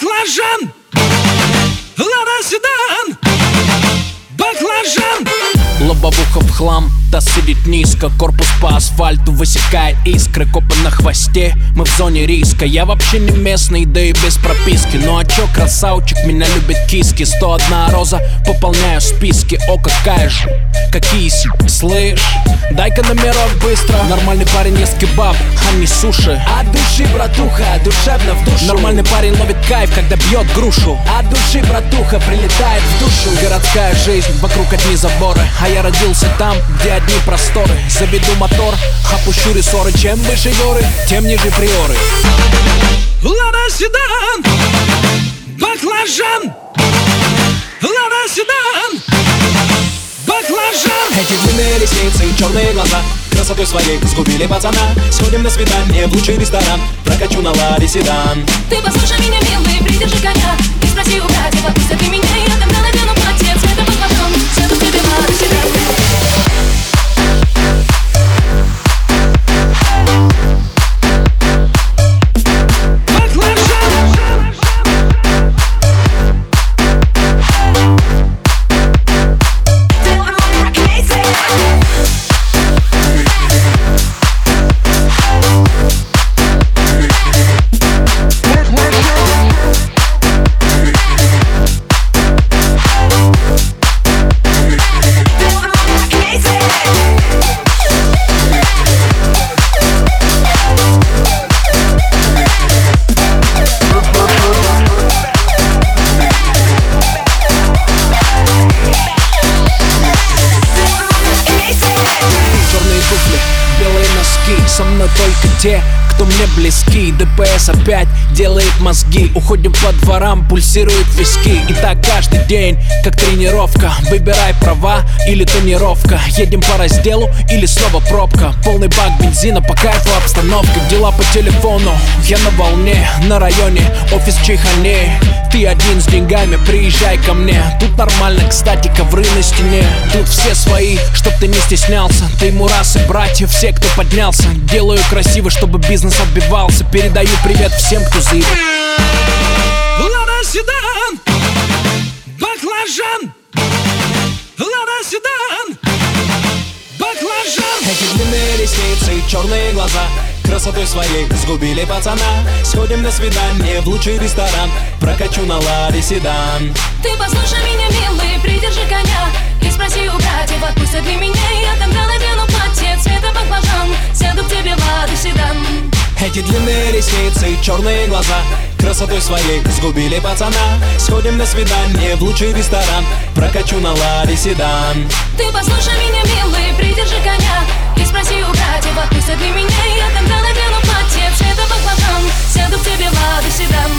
pleasant. Воздуха в хлам Таз сидит низко, корпус по асфальту высекает искры. Копы на хвосте, мы в зоне риска. Я вообще не местный, да и без прописки. Ну а чё, красавчик, меня любит киски. 101 роза, пополняю списки. О, какая же, какие си, слышь. Дай-ка номерок быстро. Нормальный парень ест кебаб, а не суши. От души, братуха, душевно в душу. Нормальный парень ловит кайф, когда бьет грушу. От души, братуха, прилетает в душу. Городская жизнь, вокруг одни заборы А я родился там, где одни просторы. Заведу мотор, опущу рессоры. Чем выше горы, тем ниже приоры. Лада седан, баклажан. Лада седан, баклажан. Эти длинные ресницы черные глаза Красотой своей сгубили пацана. Сходим на свидание в лучший ресторан. Прокачу на ладе седан. Ты послушай меня, милый, придержи коня И спроси у братьев, те, кто мне близки. ДПС опять делает мозги. Уходим по дворам, пульсируют виски. И так каждый день, как тренировка. Выбирай права или тонировка. Едем по разделу или снова пробка. Полный бак бензина, по кайфу обстановка. Дела по телефону, я на волне На районе, офис в Чайхане. Ты один с деньгами, приезжай ко мне. Тут нормально, кстати, ковры на стене. Тут все свои, чтоб ты не стеснялся. Ты мурасы, братья, все, кто поднялся. Делаю красиво, чтобы бизнес отбивался. Передаю привет всем, кто заебал Лада седан, баклажан! Лада седан, баклажан! Эти длинные ресницы и черные глаза Красотой своей сгубили пацана. Сходим на свидание в лучший ресторан. Прокачу на ладе седан. Ты послушай меня, милый, придержи коня. И спроси у братьев, отпустят ли меня. Я тогда надену платье цвета баклажан эти длинные ресницы, черные глаза. Красотой своей сгубили пацана. Сходим на свидание в лучший ресторан. Прокачу на ладе седан. Ты послушай меня, милый, придержи коня. И спроси у братьев, отпустят ли меня. Я тогда надену платье, все это по баклажан. Сяду к тебе в ладе седан.